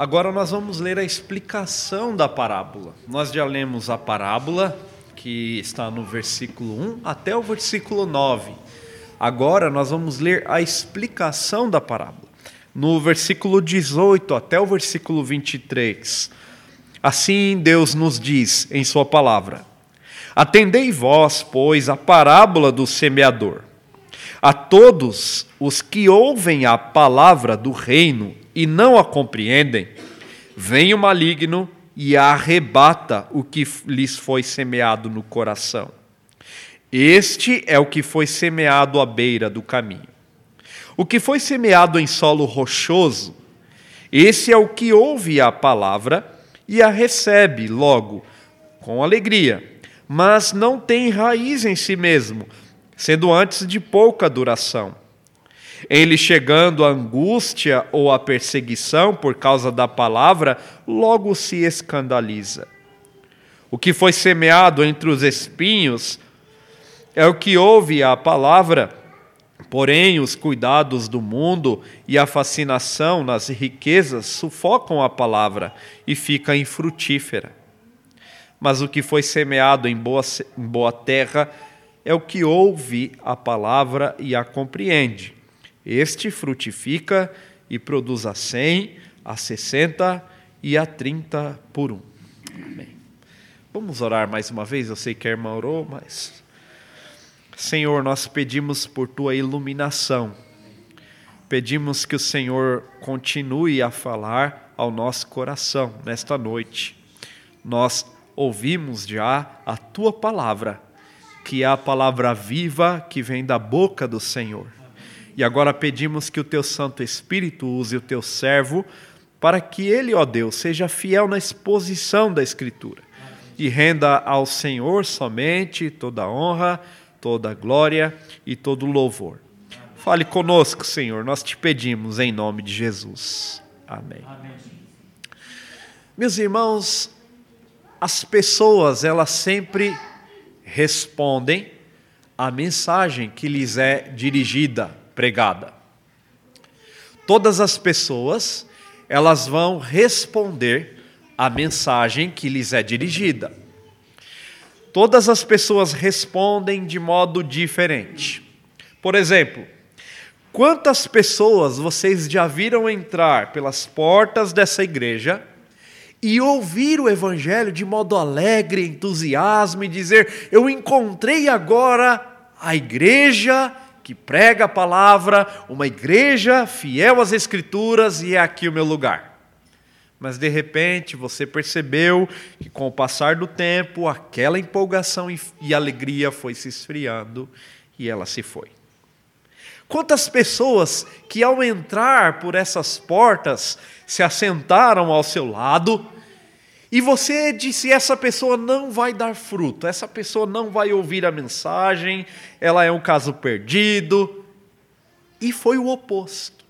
Agora nós vamos ler a explicação da parábola. Nós já lemos a parábola, que está no versículo 1 até o versículo 9. Agora nós vamos ler a explicação da parábola, no versículo 18 até o versículo 23. Assim Deus nos diz em Sua palavra: Atendei vós, pois, a parábola do semeador. A todos os que ouvem a palavra do reino e não a compreendem, vem o maligno e arrebata o que lhes foi semeado no coração. Este é o que foi semeado à beira do caminho. O que foi semeado em solo rochoso, esse é o que ouve a palavra e a recebe logo, com alegria, mas não tem raiz em si mesmo, sendo antes de pouca duração. Ele chegando a angústia ou a perseguição por causa da palavra, logo se escandaliza. O que foi semeado entre os espinhos é o que ouve a palavra, porém os cuidados do mundo e a fascinação nas riquezas sufocam a palavra e fica infrutífera. Mas o que foi semeado em boa, em boa terra é o que ouve a palavra e a compreende este frutifica e produz a cem, a sessenta e a trinta por um. Amém. Vamos orar mais uma vez. Eu sei que a irmã orou, mas. Senhor, nós pedimos por tua iluminação. Pedimos que o Senhor continue a falar ao nosso coração nesta noite. Nós ouvimos já a tua palavra, que é a palavra viva que vem da boca do Senhor. E agora pedimos que o teu Santo Espírito use o teu servo para que ele, ó Deus, seja fiel na exposição da Escritura e renda ao Senhor somente toda honra, toda glória e todo louvor. Fale conosco, Senhor, nós te pedimos em nome de Jesus. Amém. Amém. Meus irmãos, as pessoas, elas sempre respondem à mensagem que lhes é dirigida pregada. Todas as pessoas, elas vão responder à mensagem que lhes é dirigida. Todas as pessoas respondem de modo diferente. Por exemplo, quantas pessoas vocês já viram entrar pelas portas dessa igreja e ouvir o evangelho de modo alegre, entusiasmo e dizer: "Eu encontrei agora a igreja que prega a palavra, uma igreja fiel às Escrituras e é aqui o meu lugar. Mas de repente você percebeu que com o passar do tempo aquela empolgação e alegria foi se esfriando e ela se foi. Quantas pessoas que ao entrar por essas portas se assentaram ao seu lado e você disse: essa pessoa não vai dar fruto, essa pessoa não vai ouvir a mensagem, ela é um caso perdido. E foi o oposto.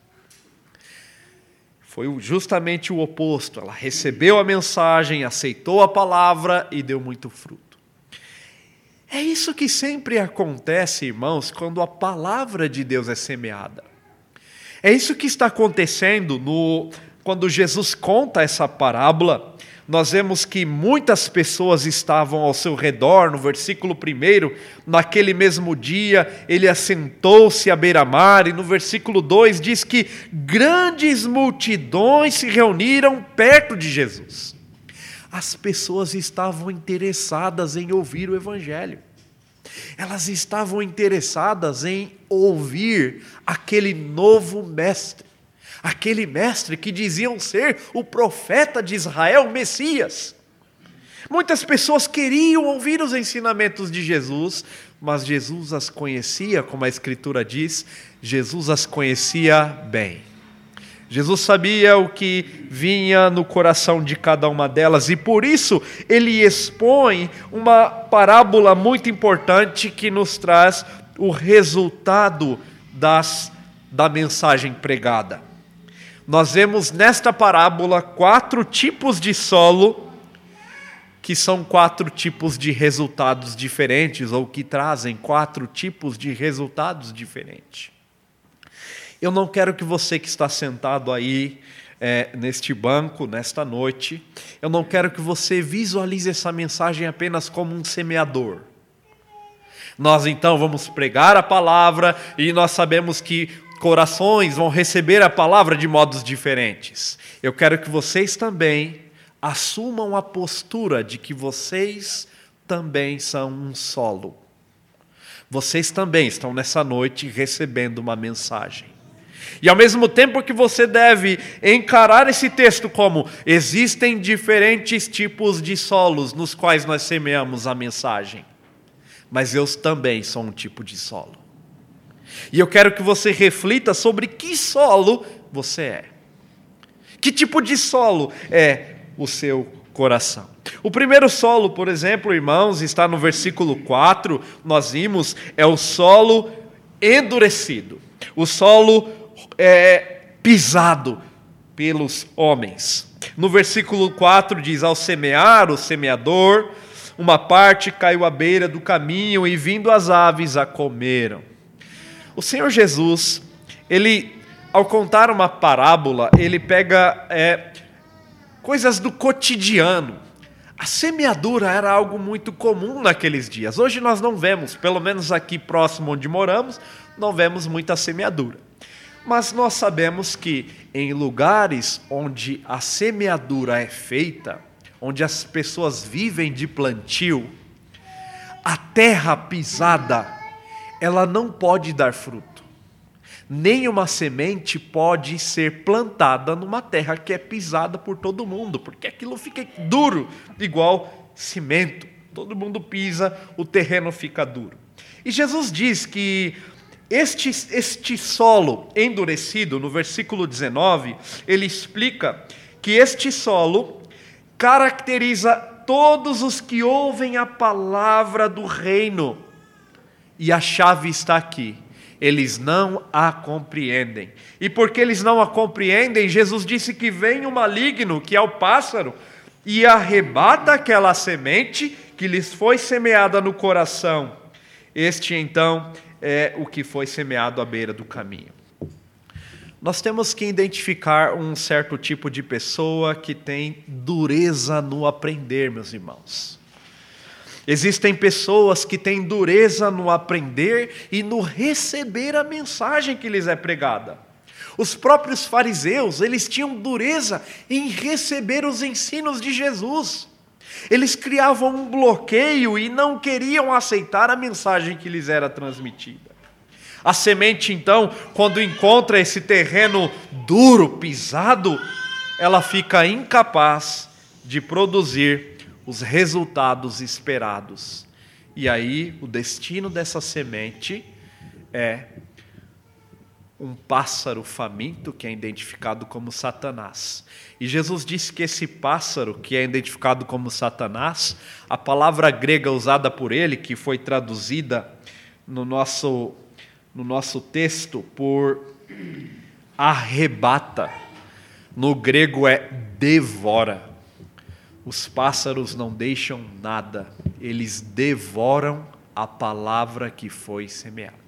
Foi justamente o oposto. Ela recebeu a mensagem, aceitou a palavra e deu muito fruto. É isso que sempre acontece, irmãos, quando a palavra de Deus é semeada. É isso que está acontecendo no, quando Jesus conta essa parábola nós vemos que muitas pessoas estavam ao seu redor, no versículo 1, naquele mesmo dia ele assentou-se à beira-mar, e no versículo 2 diz que grandes multidões se reuniram perto de Jesus. As pessoas estavam interessadas em ouvir o Evangelho, elas estavam interessadas em ouvir aquele novo Mestre aquele mestre que diziam ser o profeta de Israel, Messias. Muitas pessoas queriam ouvir os ensinamentos de Jesus, mas Jesus as conhecia, como a Escritura diz, Jesus as conhecia bem. Jesus sabia o que vinha no coração de cada uma delas e por isso ele expõe uma parábola muito importante que nos traz o resultado das, da mensagem pregada nós vemos nesta parábola quatro tipos de solo, que são quatro tipos de resultados diferentes, ou que trazem quatro tipos de resultados diferentes. Eu não quero que você que está sentado aí é, neste banco, nesta noite, eu não quero que você visualize essa mensagem apenas como um semeador. Nós então vamos pregar a palavra e nós sabemos que corações vão receber a palavra de modos diferentes. Eu quero que vocês também assumam a postura de que vocês também são um solo. Vocês também estão nessa noite recebendo uma mensagem. E ao mesmo tempo que você deve encarar esse texto como existem diferentes tipos de solos nos quais nós semeamos a mensagem, mas eu também sou um tipo de solo. E eu quero que você reflita sobre que solo você é. Que tipo de solo é o seu coração? O primeiro solo, por exemplo, irmãos, está no versículo 4, nós vimos, é o solo endurecido, o solo é, pisado pelos homens. No versículo 4 diz: Ao semear, o semeador, uma parte caiu à beira do caminho e vindo as aves a comeram. O Senhor Jesus, ele, ao contar uma parábola, ele pega é, coisas do cotidiano. A semeadura era algo muito comum naqueles dias. Hoje nós não vemos, pelo menos aqui próximo onde moramos, não vemos muita semeadura. Mas nós sabemos que em lugares onde a semeadura é feita, onde as pessoas vivem de plantio, a terra pisada, ela não pode dar fruto. Nenhuma semente pode ser plantada numa terra que é pisada por todo mundo, porque aquilo fica duro, igual cimento. Todo mundo pisa, o terreno fica duro. E Jesus diz que este, este solo endurecido, no versículo 19, ele explica que este solo caracteriza todos os que ouvem a palavra do reino. E a chave está aqui. Eles não a compreendem. E porque eles não a compreendem, Jesus disse que vem o maligno, que é o pássaro, e arrebata aquela semente que lhes foi semeada no coração. Este então é o que foi semeado à beira do caminho. Nós temos que identificar um certo tipo de pessoa que tem dureza no aprender, meus irmãos. Existem pessoas que têm dureza no aprender e no receber a mensagem que lhes é pregada. Os próprios fariseus, eles tinham dureza em receber os ensinos de Jesus. Eles criavam um bloqueio e não queriam aceitar a mensagem que lhes era transmitida. A semente, então, quando encontra esse terreno duro, pisado, ela fica incapaz de produzir os resultados esperados. E aí, o destino dessa semente é um pássaro faminto que é identificado como Satanás. E Jesus disse que esse pássaro, que é identificado como Satanás, a palavra grega usada por ele, que foi traduzida no nosso, no nosso texto por arrebata, no grego é devora. Os pássaros não deixam nada, eles devoram a palavra que foi semeada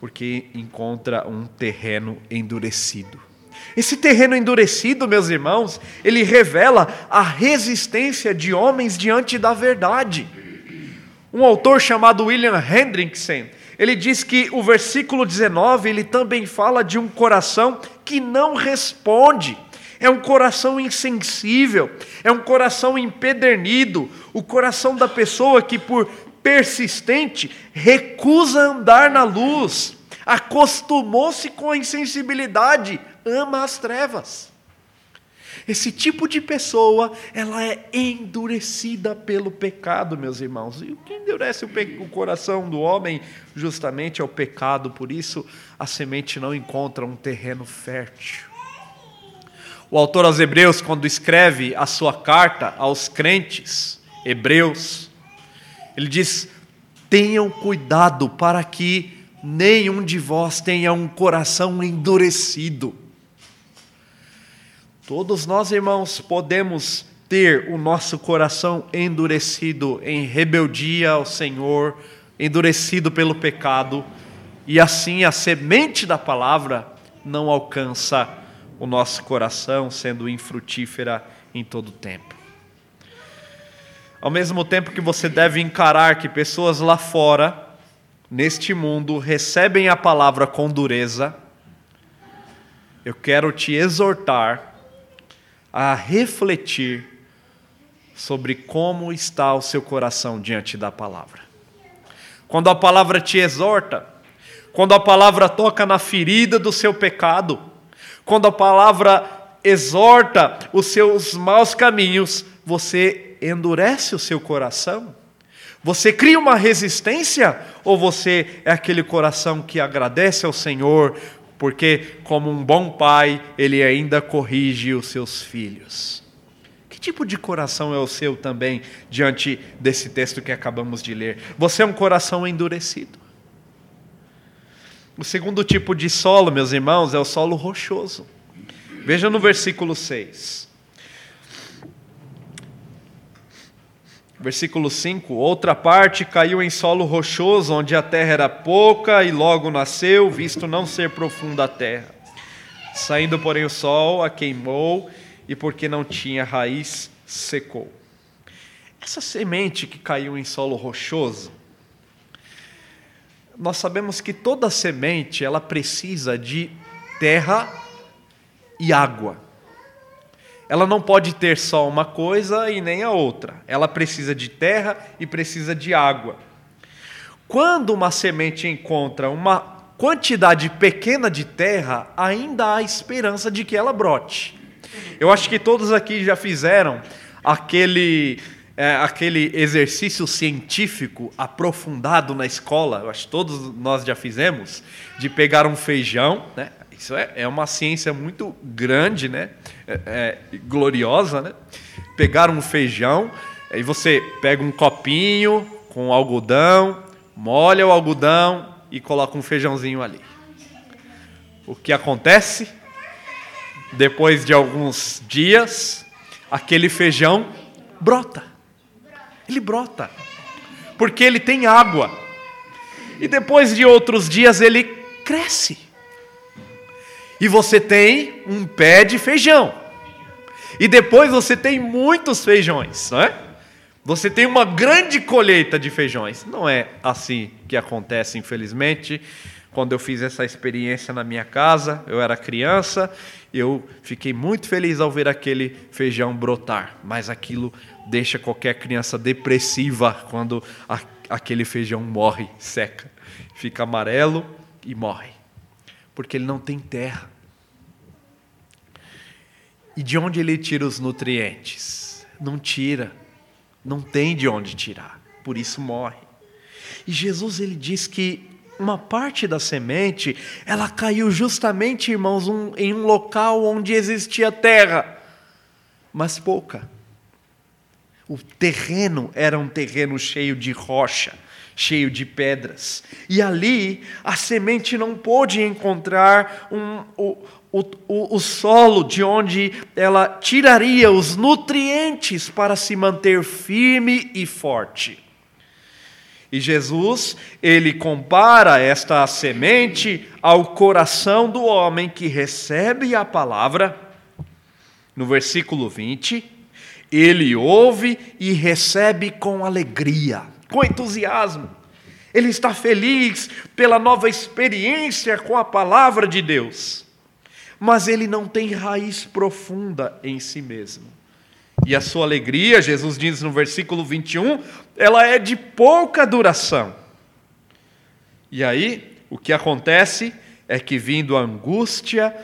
porque encontra um terreno endurecido. Esse terreno endurecido, meus irmãos, ele revela a resistência de homens diante da verdade. Um autor chamado William Hendrickson, ele diz que o versículo 19, ele também fala de um coração que não responde. É um coração insensível, é um coração empedernido, o coração da pessoa que por persistente, recusa andar na luz, acostumou-se com a insensibilidade, ama as trevas. Esse tipo de pessoa, ela é endurecida pelo pecado, meus irmãos. E o que endurece o, o, coração do homem, justamente é o pecado. Por isso, a semente não encontra um terreno fértil. O autor aos Hebreus, quando escreve a sua carta aos crentes hebreus, ele diz: tenham cuidado para que nenhum de vós tenha um coração endurecido. Todos nós, irmãos, podemos ter o nosso coração endurecido em rebeldia ao Senhor, endurecido pelo pecado, e assim a semente da palavra não alcança o nosso coração, sendo infrutífera em todo tempo. Ao mesmo tempo que você deve encarar que pessoas lá fora, neste mundo, recebem a palavra com dureza, eu quero te exortar a refletir sobre como está o seu coração diante da palavra. Quando a palavra te exorta, quando a palavra toca na ferida do seu pecado, quando a palavra exorta os seus maus caminhos, você endurece o seu coração? Você cria uma resistência ou você é aquele coração que agradece ao Senhor, porque, como um bom pai, ele ainda corrige os seus filhos? Que tipo de coração é o seu também diante desse texto que acabamos de ler? Você é um coração endurecido. O segundo tipo de solo, meus irmãos, é o solo rochoso. Veja no versículo 6. Versículo 5: Outra parte caiu em solo rochoso, onde a terra era pouca, e logo nasceu, visto não ser profunda a terra. Saindo, porém, o sol a queimou, e porque não tinha raiz, secou. Essa semente que caiu em solo rochoso, nós sabemos que toda semente ela precisa de terra e água. Ela não pode ter só uma coisa e nem a outra. Ela precisa de terra e precisa de água. Quando uma semente encontra uma quantidade pequena de terra, ainda há esperança de que ela brote. Eu acho que todos aqui já fizeram aquele é, aquele exercício científico aprofundado na escola, eu acho que todos nós já fizemos, de pegar um feijão, né? Isso é, é uma ciência muito grande, né? É, é, gloriosa, né? Pegar um feijão, aí você pega um copinho com algodão, molha o algodão e coloca um feijãozinho ali. O que acontece? Depois de alguns dias, aquele feijão brota ele brota, porque ele tem água. E depois de outros dias ele cresce. E você tem um pé de feijão. E depois você tem muitos feijões, não é? Você tem uma grande colheita de feijões. Não é assim que acontece, infelizmente. Quando eu fiz essa experiência na minha casa, eu era criança, eu fiquei muito feliz ao ver aquele feijão brotar, mas aquilo deixa qualquer criança depressiva quando a, aquele feijão morre, seca, fica amarelo e morre, porque ele não tem terra. E de onde ele tira os nutrientes? Não tira, não tem de onde tirar, por isso morre. E Jesus ele diz que uma parte da semente, ela caiu justamente, irmãos, um, em um local onde existia terra, mas pouca. O terreno era um terreno cheio de rocha, cheio de pedras. E ali a semente não pôde encontrar um, o, o, o solo de onde ela tiraria os nutrientes para se manter firme e forte. E Jesus, ele compara esta semente ao coração do homem que recebe a palavra, no versículo 20, ele ouve e recebe com alegria, com entusiasmo. Ele está feliz pela nova experiência com a palavra de Deus. Mas ele não tem raiz profunda em si mesmo. E a sua alegria, Jesus diz no versículo 21, ela é de pouca duração. E aí, o que acontece é que, vindo a angústia,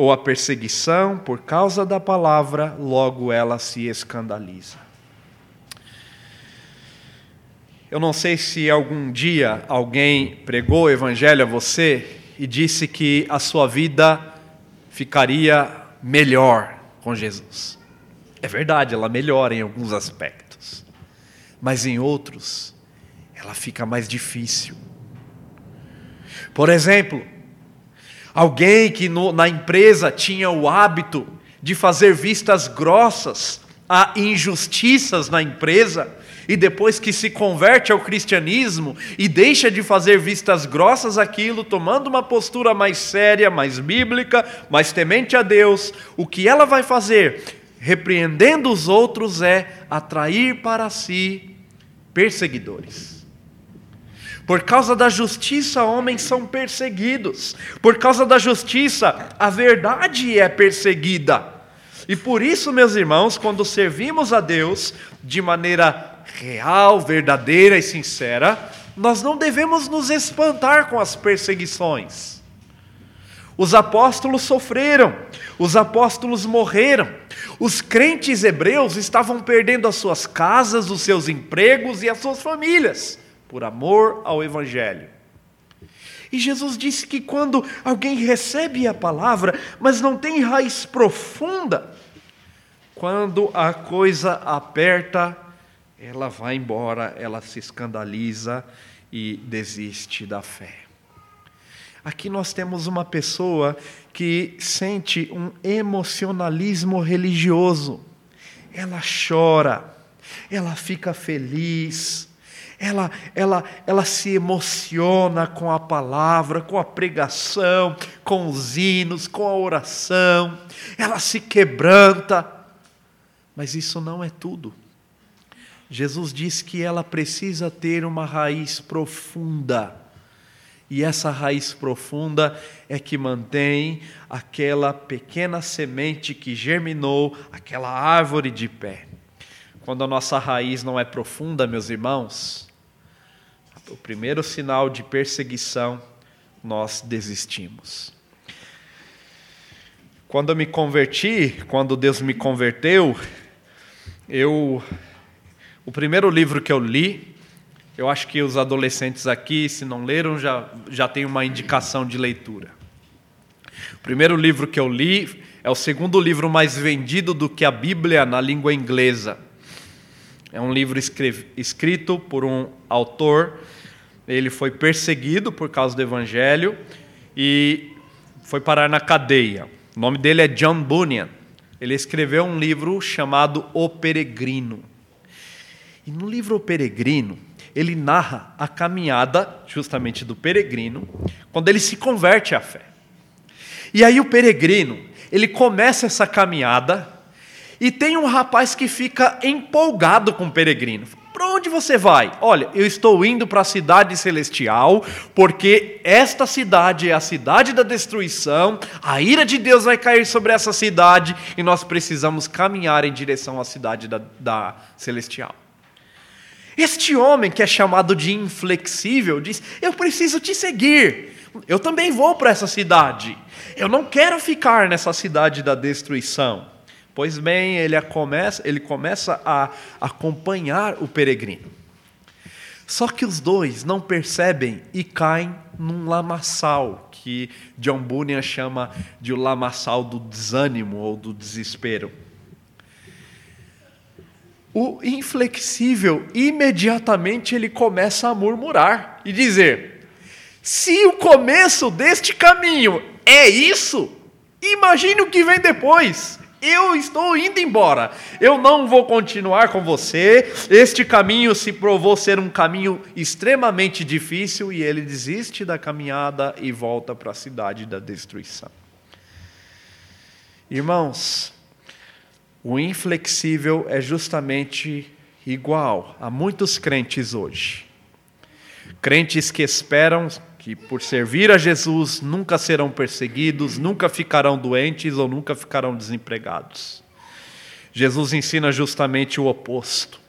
ou a perseguição por causa da palavra, logo ela se escandaliza. Eu não sei se algum dia alguém pregou o evangelho a você e disse que a sua vida ficaria melhor com Jesus. É verdade, ela melhora em alguns aspectos, mas em outros, ela fica mais difícil. Por exemplo, Alguém que no, na empresa tinha o hábito de fazer vistas grossas a injustiças na empresa e depois que se converte ao cristianismo e deixa de fazer vistas grossas aquilo, tomando uma postura mais séria, mais bíblica, mais temente a Deus, o que ela vai fazer, repreendendo os outros, é atrair para si perseguidores. Por causa da justiça, homens são perseguidos. Por causa da justiça, a verdade é perseguida. E por isso, meus irmãos, quando servimos a Deus de maneira real, verdadeira e sincera, nós não devemos nos espantar com as perseguições. Os apóstolos sofreram, os apóstolos morreram, os crentes hebreus estavam perdendo as suas casas, os seus empregos e as suas famílias por amor ao Evangelho. E Jesus disse que quando alguém recebe a palavra, mas não tem raiz profunda, quando a coisa aperta, ela vai embora, ela se escandaliza e desiste da fé. Aqui nós temos uma pessoa que sente um emocionalismo religioso. Ela chora, ela fica feliz, ela, ela, ela se emociona com a palavra, com a pregação, com os hinos, com a oração, ela se quebranta. Mas isso não é tudo. Jesus diz que ela precisa ter uma raiz profunda. E essa raiz profunda é que mantém aquela pequena semente que germinou, aquela árvore de pé. Quando a nossa raiz não é profunda, meus irmãos, o primeiro sinal de perseguição, nós desistimos. Quando eu me converti, quando Deus me converteu, eu o primeiro livro que eu li, eu acho que os adolescentes aqui, se não leram, já já tem uma indicação de leitura. O primeiro livro que eu li é o segundo livro mais vendido do que a Bíblia na língua inglesa. É um livro escrito por um autor ele foi perseguido por causa do evangelho e foi parar na cadeia. O nome dele é John Bunyan. Ele escreveu um livro chamado O Peregrino. E no livro O Peregrino, ele narra a caminhada justamente do peregrino, quando ele se converte à fé. E aí o peregrino, ele começa essa caminhada e tem um rapaz que fica empolgado com o peregrino. Onde você vai? Olha, eu estou indo para a cidade celestial, porque esta cidade é a cidade da destruição, a ira de Deus vai cair sobre essa cidade e nós precisamos caminhar em direção à cidade da, da celestial. Este homem, que é chamado de inflexível, diz: Eu preciso te seguir. Eu também vou para essa cidade. Eu não quero ficar nessa cidade da destruição. Pois bem, ele começa, ele começa a acompanhar o peregrino. Só que os dois não percebem e caem num lamaçal, que John Bunyan chama de o lamaçal do desânimo ou do desespero. O inflexível, imediatamente ele começa a murmurar e dizer: se o começo deste caminho é isso, imagine o que vem depois. Eu estou indo embora. Eu não vou continuar com você. Este caminho se provou ser um caminho extremamente difícil e ele desiste da caminhada e volta para a cidade da destruição. Irmãos, o inflexível é justamente igual a muitos crentes hoje. Crentes que esperam que por servir a Jesus nunca serão perseguidos, nunca ficarão doentes ou nunca ficarão desempregados. Jesus ensina justamente o oposto.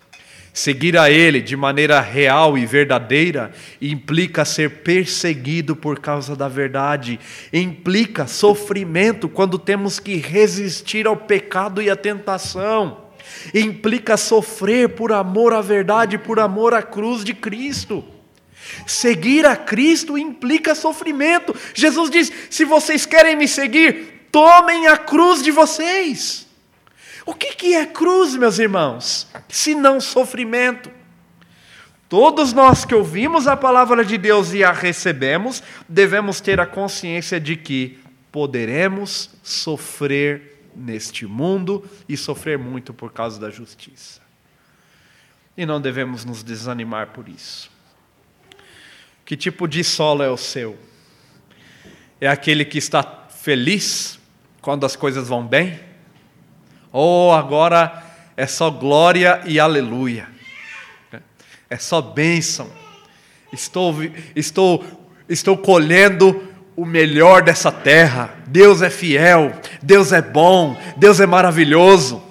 Seguir a Ele de maneira real e verdadeira implica ser perseguido por causa da verdade, implica sofrimento quando temos que resistir ao pecado e à tentação, implica sofrer por amor à verdade, por amor à cruz de Cristo. Seguir a Cristo implica sofrimento. Jesus diz: se vocês querem me seguir, tomem a cruz de vocês. O que, é cruz, meus irmãos? Se não sofrimento. Todos nós que ouvimos a palavra de Deus e a recebemos, devemos ter a consciência de que poderemos sofrer neste mundo e sofrer muito por causa da justiça. E não devemos nos desanimar por isso. Que tipo de solo é o seu? É aquele que está feliz quando as coisas vão bem? Ou agora é só glória e aleluia? É só bênção. Estou, estou, estou colhendo o melhor dessa terra. Deus é fiel, Deus é bom, Deus é maravilhoso.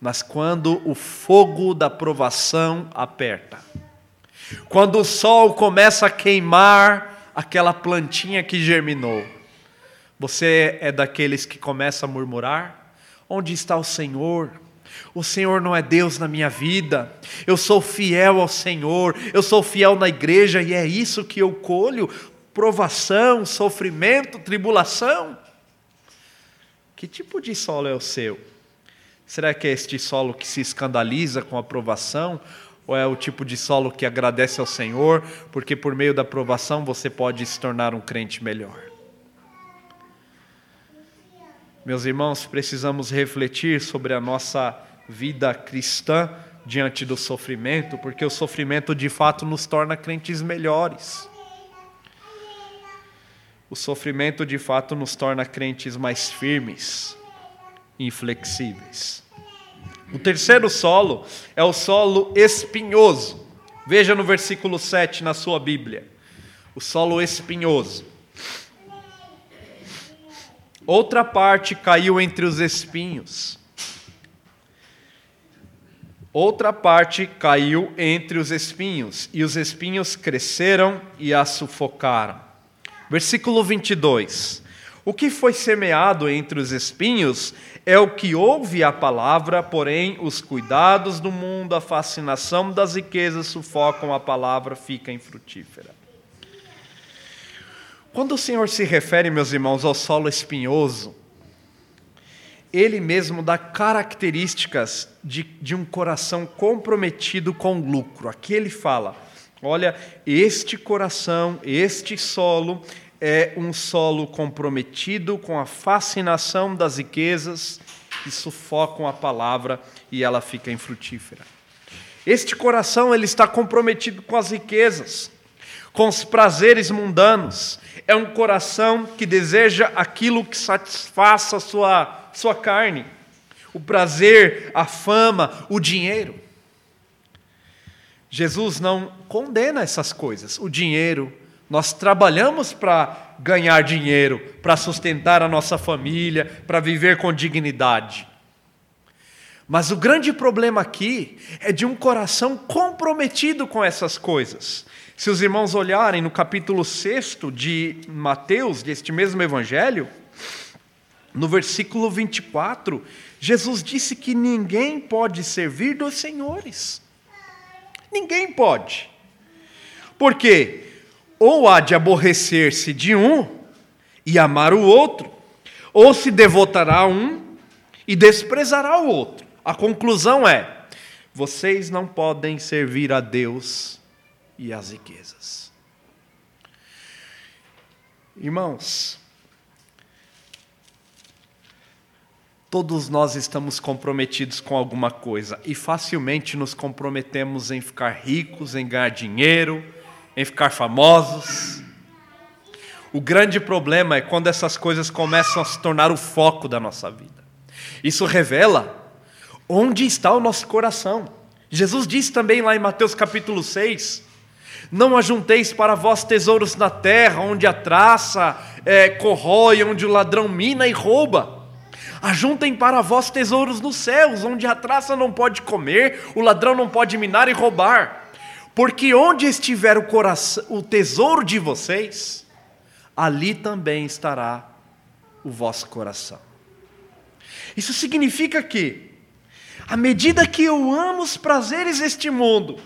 Mas quando o fogo da provação aperta, quando o sol começa a queimar aquela plantinha que germinou, você é daqueles que começa a murmurar? Onde está o Senhor? O Senhor não é Deus na minha vida. Eu sou fiel ao Senhor. Eu sou fiel na igreja e é isso que eu colho provação, sofrimento, tribulação. Que tipo de solo é o seu? Será que é este solo que se escandaliza com a provação? Ou é o tipo de solo que agradece ao Senhor, porque por meio da provação você pode se tornar um crente melhor? Meus irmãos, precisamos refletir sobre a nossa vida cristã diante do sofrimento, porque o sofrimento de fato nos torna crentes melhores. O sofrimento de fato nos torna crentes mais firmes, inflexíveis. O terceiro solo é o solo espinhoso. Veja no versículo 7 na sua Bíblia. O solo espinhoso. Outra parte caiu entre os espinhos. Outra parte caiu entre os espinhos, e os espinhos cresceram e a sufocaram. Versículo 22. O que foi semeado entre os espinhos é o que ouve a palavra, porém os cuidados do mundo, a fascinação das riquezas sufocam a palavra, fica infrutífera. Quando o Senhor se refere, meus irmãos, ao solo espinhoso, ele mesmo dá características de, de um coração comprometido com lucro. Aqui ele fala: olha, este coração, este solo, é um solo comprometido com a fascinação das riquezas que sufocam a palavra e ela fica infrutífera. Este coração ele está comprometido com as riquezas, com os prazeres mundanos. É um coração que deseja aquilo que satisfaça a sua, sua carne, o prazer, a fama, o dinheiro. Jesus não condena essas coisas, o dinheiro, nós trabalhamos para ganhar dinheiro, para sustentar a nossa família, para viver com dignidade. Mas o grande problema aqui é de um coração comprometido com essas coisas. Se os irmãos olharem no capítulo 6 de Mateus, deste mesmo evangelho, no versículo 24, Jesus disse que ninguém pode servir dos senhores. Ninguém pode. Por quê? Ou há de aborrecer-se de um e amar o outro, ou se devotará a um e desprezará o outro. A conclusão é: vocês não podem servir a Deus e as riquezas. Irmãos, todos nós estamos comprometidos com alguma coisa e facilmente nos comprometemos em ficar ricos, em ganhar dinheiro, em ficar famosos. O grande problema é quando essas coisas começam a se tornar o foco da nossa vida. Isso revela onde está o nosso coração. Jesus disse também lá em Mateus capítulo 6: Não ajunteis para vós tesouros na terra, onde a traça é, corrói, onde o ladrão mina e rouba. Ajuntem para vós tesouros nos céus, onde a traça não pode comer, o ladrão não pode minar e roubar. Porque onde estiver o, coração, o tesouro de vocês, ali também estará o vosso coração. Isso significa que, à medida que eu amo os prazeres deste mundo,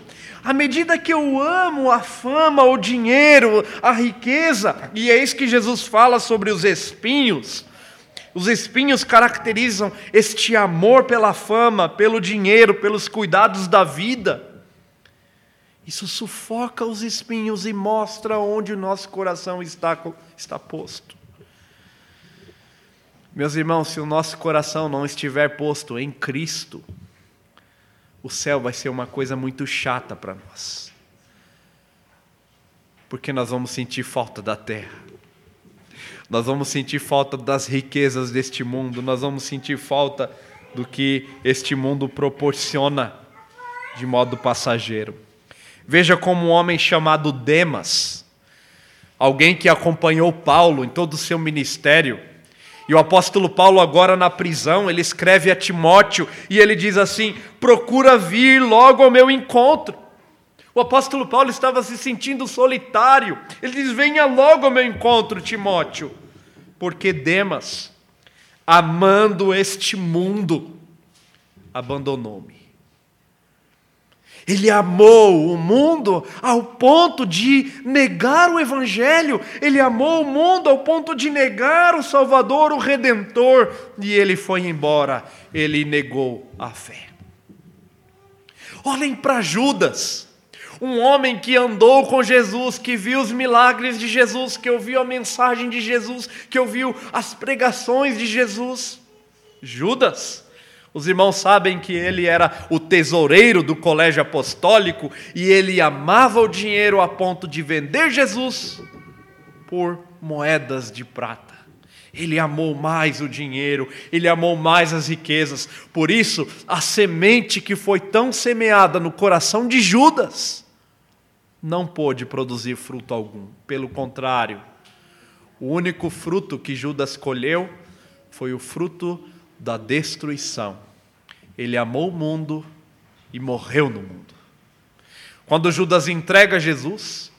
à medida que eu amo a fama, o dinheiro, a riqueza, e é isso que Jesus fala sobre os espinhos, os espinhos caracterizam este amor pela fama, pelo dinheiro, pelos cuidados da vida. Isso sufoca os espinhos e mostra onde o nosso coração está, está posto. Meus irmãos, se o nosso coração não estiver posto em Cristo, o céu vai ser uma coisa muito chata para nós. Porque nós vamos sentir falta da terra. Nós vamos sentir falta das riquezas deste mundo, nós vamos sentir falta do que este mundo proporciona de modo passageiro. Veja como um homem chamado Demas, alguém que acompanhou Paulo em todo o seu ministério, e o apóstolo Paulo, agora na prisão, ele escreve a Timóteo e ele diz assim: procura vir logo ao meu encontro. O apóstolo Paulo estava se sentindo solitário. Ele diz: venha logo ao meu encontro, Timóteo. Porque Demas, amando este mundo, abandonou-me. Ele amou o mundo ao ponto de negar o Evangelho, ele amou o mundo ao ponto de negar o Salvador, o Redentor, e ele foi embora, ele negou a fé. Olhem para Judas, um homem que andou com Jesus, que viu os milagres de Jesus, que ouviu a mensagem de Jesus, que ouviu as pregações de Jesus. Judas os irmãos sabem que ele era o tesoureiro do colégio apostólico e ele amava o dinheiro a ponto de vender Jesus por moedas de prata. Ele amou mais o dinheiro, ele amou mais as riquezas. Por isso, a semente que foi tão semeada no coração de Judas não pôde produzir fruto algum. Pelo contrário, o único fruto que Judas colheu foi o fruto da destruição. Ele amou o mundo e morreu no mundo. Quando Judas entrega Jesus,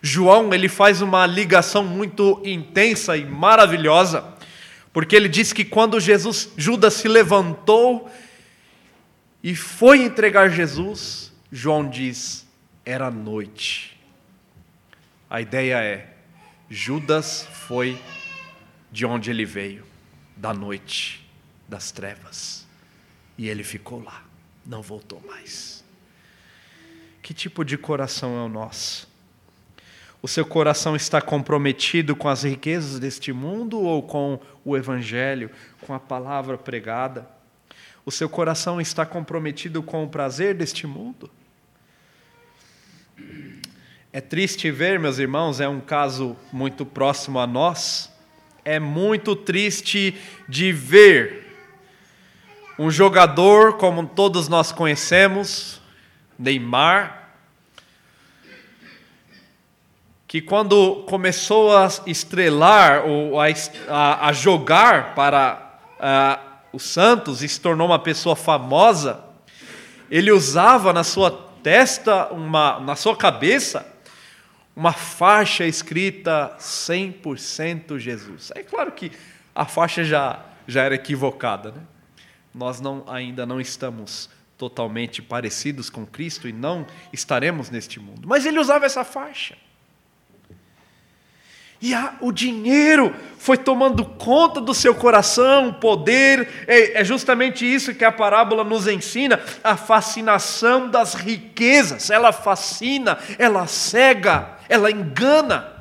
João ele faz uma ligação muito intensa e maravilhosa, porque ele diz que quando Jesus, Judas se levantou e foi entregar Jesus, João diz: era noite. A ideia é: Judas foi de onde ele veio, da noite, das trevas. E ele ficou lá, não voltou mais. Que tipo de coração é o nosso? O seu coração está comprometido com as riquezas deste mundo ou com o Evangelho, com a palavra pregada? O seu coração está comprometido com o prazer deste mundo? É triste ver, meus irmãos, é um caso muito próximo a nós. É muito triste de ver um jogador como todos nós conhecemos, Neymar, que quando começou a estrelar ou a, a, a jogar para uh, o Santos e se tornou uma pessoa famosa, ele usava na sua testa, uma, na sua cabeça, uma faixa escrita 100% Jesus. É claro que a faixa já, já era equivocada, né? nós não, ainda não estamos totalmente parecidos com Cristo e não estaremos neste mundo. Mas ele usava essa faixa. E a, o dinheiro foi tomando conta do seu coração, o poder. É, é justamente isso que a parábola nos ensina: a fascinação das riquezas. Ela fascina, ela cega, ela engana.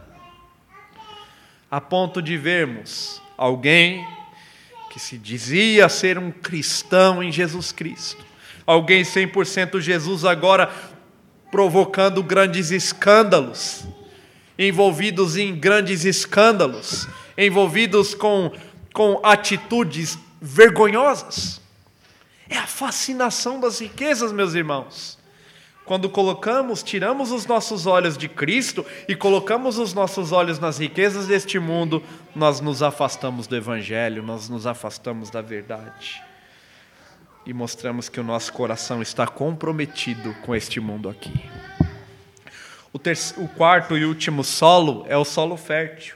A ponto de vermos alguém que se dizia ser um cristão em Jesus Cristo. Alguém 100% Jesus agora provocando grandes escândalos, envolvidos em grandes escândalos, envolvidos com, com atitudes vergonhosas. É a fascinação das riquezas, meus irmãos. Quando colocamos, tiramos os nossos olhos de Cristo e colocamos os nossos olhos nas riquezas deste mundo, nós nos afastamos do Evangelho, nós nos afastamos da verdade. E mostramos que o nosso coração está comprometido com este mundo aqui. O, terceiro, o quarto e último solo é o solo fértil.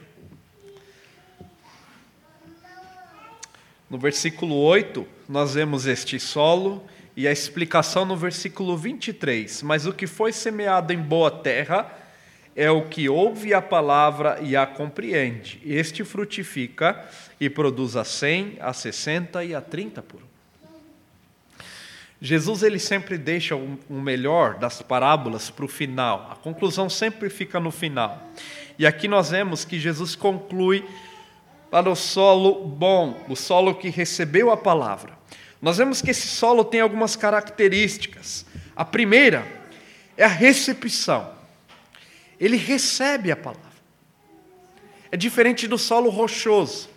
No versículo 8, nós vemos este solo e a explicação no versículo 23. Mas o que foi semeado em boa terra é o que ouve a palavra e a compreende. Este frutifica e produz a 100, a 60 e a 30 por um. Jesus ele sempre deixa o melhor das parábolas para o final. A conclusão sempre fica no final. E aqui nós vemos que Jesus conclui para o solo bom, o solo que recebeu a palavra. nós vemos que esse solo tem algumas características. A primeira é a recepção. Ele recebe a palavra. É diferente do solo rochoso,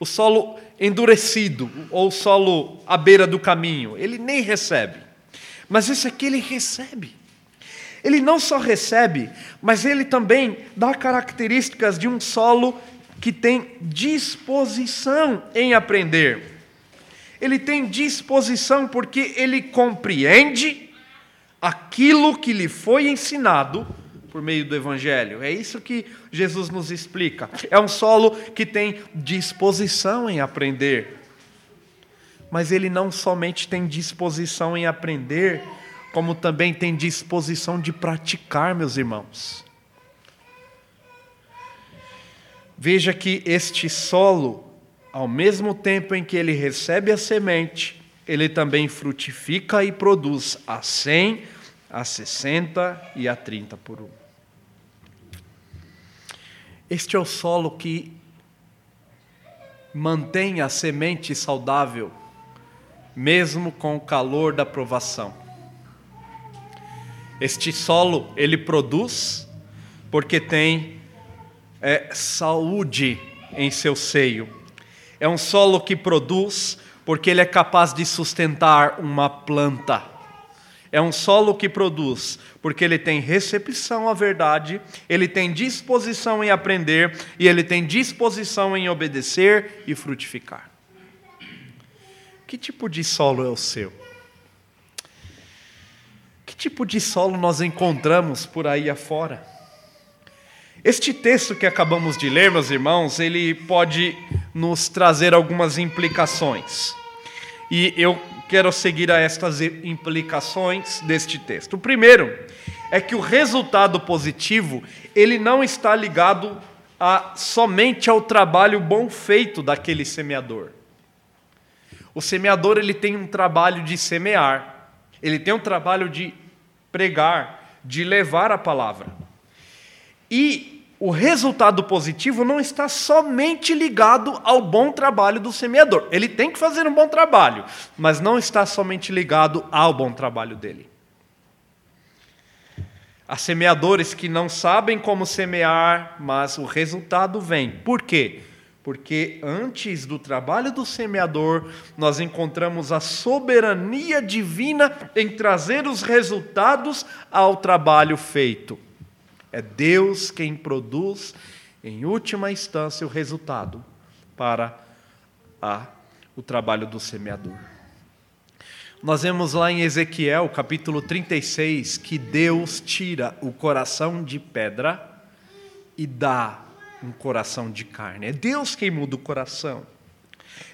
o solo endurecido ou solo à beira do caminho. Ele nem recebe. Mas esse aqui ele recebe. Ele não só recebe, mas ele também dá características de um solo que tem disposição em aprender. Ele tem disposição porque ele compreende aquilo que lhe foi ensinado por meio do Evangelho. É isso que Jesus nos explica. É um solo que tem disposição em aprender. Mas ele não somente tem disposição em aprender, como também tem disposição de praticar, meus irmãos. Veja que este solo, ao mesmo tempo em que ele recebe a semente, ele também frutifica e produz a 100, a 60 e a 30 por um. Este é o solo que mantém a semente saudável, mesmo com o calor da provação. Este solo ele produz porque tem é, saúde em seu seio. É um solo que produz porque ele é capaz de sustentar uma planta. É um solo que produz, porque ele tem recepção à verdade, ele tem disposição em aprender e ele tem disposição em obedecer e frutificar. Que tipo de solo é o seu? Que tipo de solo nós encontramos por aí afora? Este texto que acabamos de ler, meus irmãos, ele pode nos trazer algumas implicações. E eu quero seguir a estas implicações deste texto. O primeiro é que o resultado positivo, ele não está ligado a, somente ao trabalho bom feito daquele semeador. O semeador ele tem um trabalho de semear, ele tem um trabalho de pregar, de levar a palavra. E o resultado positivo não está somente ligado ao bom trabalho do semeador. Ele tem que fazer um bom trabalho, mas não está somente ligado ao bom trabalho dele. Há semeadores que não sabem como semear, mas o resultado vem. Por quê? Porque antes do trabalho do semeador, nós encontramos a soberania divina em trazer os resultados ao trabalho feito. É Deus quem produz, em última instância, o resultado para a, o trabalho do semeador. Nós vemos lá em Ezequiel, capítulo 36, que Deus tira o coração de pedra e dá um coração de carne. É Deus quem muda o coração.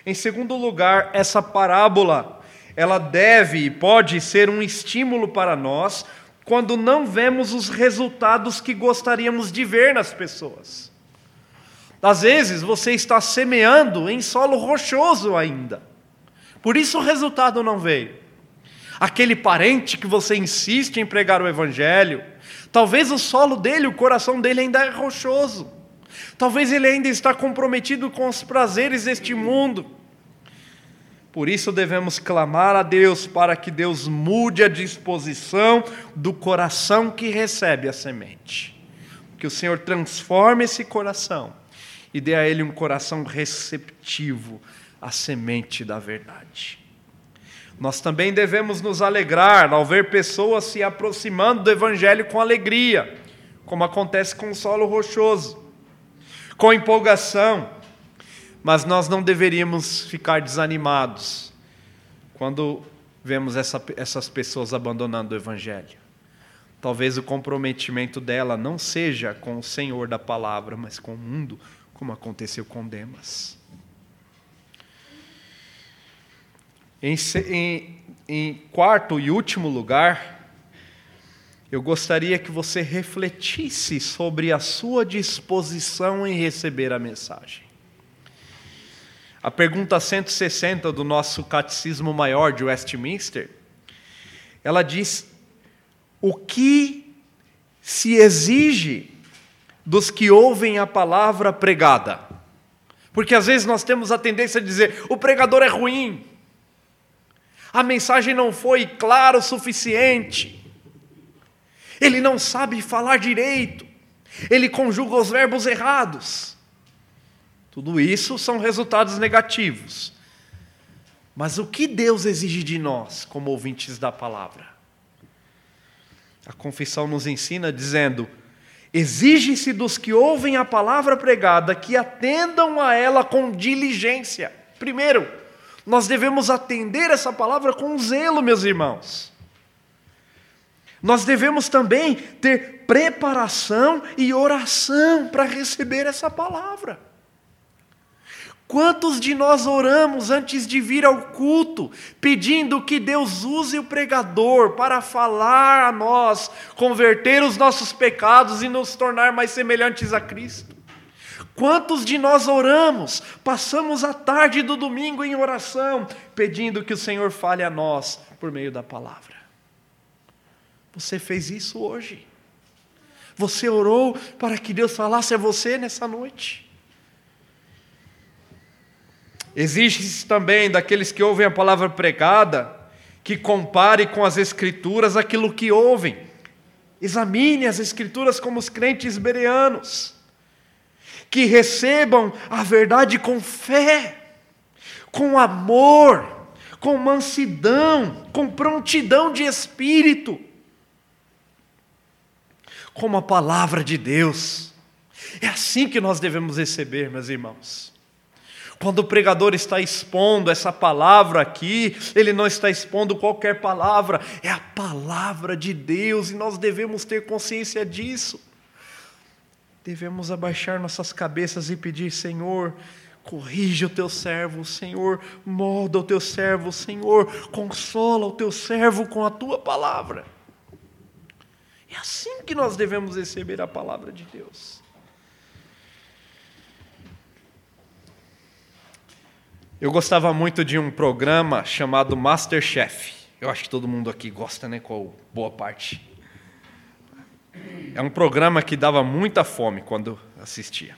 Em segundo lugar, essa parábola, ela deve e pode ser um estímulo para nós quando não vemos os resultados que gostaríamos de ver nas pessoas. Às vezes você está semeando em solo rochoso ainda, por isso o resultado não veio. Aquele parente que você insiste em pregar o Evangelho, talvez o solo dele, o coração dele ainda é rochoso, talvez ele ainda está comprometido com os prazeres deste mundo por isso devemos clamar a Deus para que Deus mude a disposição do coração que recebe a semente. Que o Senhor transforme esse coração e dê a ele um coração receptivo à semente da verdade. Nós também devemos nos alegrar ao ver pessoas se aproximando do Evangelho com alegria, como acontece com o solo rochoso, com empolgação, mas nós não deveríamos ficar desanimados quando vemos essa, essas pessoas abandonando o Evangelho. Talvez o comprometimento dela não seja com o Senhor da palavra, mas com o mundo, como aconteceu com Demas. Em, em, em quarto e último lugar, eu gostaria que você refletisse sobre a sua disposição em receber a mensagem. A pergunta 160 do nosso Catecismo Maior de Westminster, ela diz: o que se exige dos que ouvem a palavra pregada? Porque às vezes nós temos a tendência a dizer: o pregador é ruim, A mensagem não foi clara o suficiente. Ele não sabe falar direito. Ele conjuga os verbos errados. Tudo isso são resultados negativos. Mas o que Deus exige de nós, como ouvintes da palavra? A confissão nos ensina dizendo: exige-se dos que ouvem a palavra pregada que atendam a ela com diligência. Primeiro, nós devemos atender essa palavra com zelo, meus irmãos. Nós devemos também ter preparação e oração para receber essa palavra. Quantos de nós oramos antes de vir ao culto, pedindo que Deus use o pregador para falar a nós, converter os nossos pecados e nos tornar mais semelhantes a Cristo? Quantos de nós oramos, passamos a tarde do domingo em oração, pedindo que o Senhor fale a nós por meio da palavra? Você fez isso hoje? Você orou para que Deus falasse a você nessa noite? Exige também daqueles que ouvem a palavra pregada que compare com as Escrituras aquilo que ouvem. Examine as Escrituras como os crentes bereanos, que recebam a verdade com fé, com amor, com mansidão, com prontidão de espírito, como a palavra de Deus. É assim que nós devemos receber, meus irmãos. Quando o pregador está expondo essa palavra aqui, ele não está expondo qualquer palavra, é a palavra de Deus e nós devemos ter consciência disso. Devemos abaixar nossas cabeças e pedir: Senhor, corrige o teu servo, Senhor, molda o teu servo, Senhor, consola o teu servo com a tua palavra. É assim que nós devemos receber a palavra de Deus. Eu gostava muito de um programa chamado Masterchef. Eu acho que todo mundo aqui gosta, né? Com boa parte. É um programa que dava muita fome quando assistia.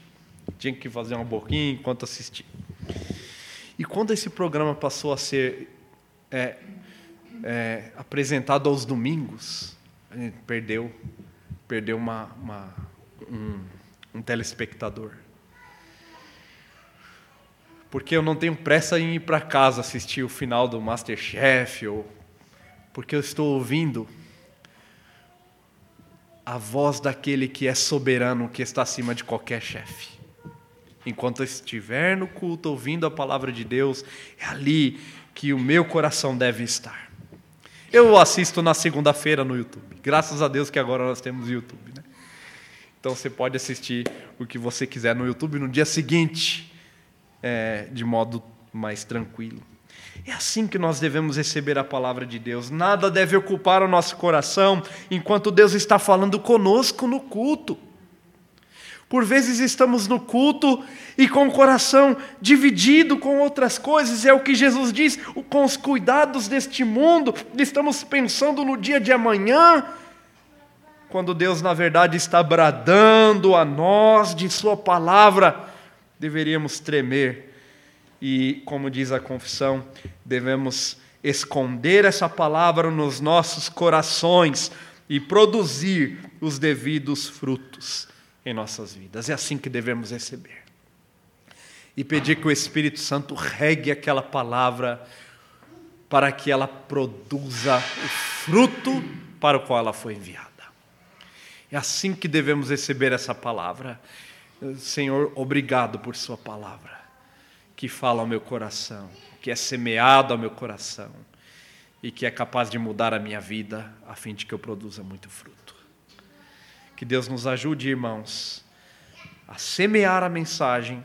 Tinha que fazer um boquinha enquanto assistia. E quando esse programa passou a ser é, é, apresentado aos domingos, a gente perdeu, perdeu uma, uma um, um telespectador porque eu não tenho pressa em ir para casa assistir o final do Masterchef, ou porque eu estou ouvindo a voz daquele que é soberano, que está acima de qualquer chefe. Enquanto eu estiver no culto ouvindo a palavra de Deus, é ali que o meu coração deve estar. Eu assisto na segunda-feira no YouTube. Graças a Deus que agora nós temos YouTube, né? Então você pode assistir o que você quiser no YouTube no dia seguinte é, de modo mais tranquilo. É assim que nós devemos receber a palavra de Deus. Nada deve ocupar o nosso coração enquanto Deus está falando conosco no culto. Por vezes estamos no culto e com o coração dividido com outras coisas, é o que Jesus diz, com os cuidados deste mundo, estamos pensando no dia de amanhã, quando Deus, na verdade, está bradando a nós de Sua palavra deveríamos tremer e, como diz a confissão, devemos esconder essa palavra nos nossos corações e produzir os devidos frutos em nossas vidas. É assim que devemos receber. E pedir que o Espírito Santo regue aquela palavra para que ela produza o fruto para o qual ela foi enviada. É assim que devemos receber essa palavra. Senhor, obrigado por Sua palavra, que fala ao meu coração, que é semeado ao meu coração e que é capaz de mudar a minha vida a fim de que eu produza muito fruto. Que Deus nos ajude, irmãos, a semear a mensagem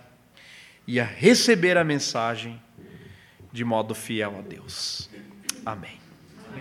e a receber a mensagem de modo fiel a Deus. Amém.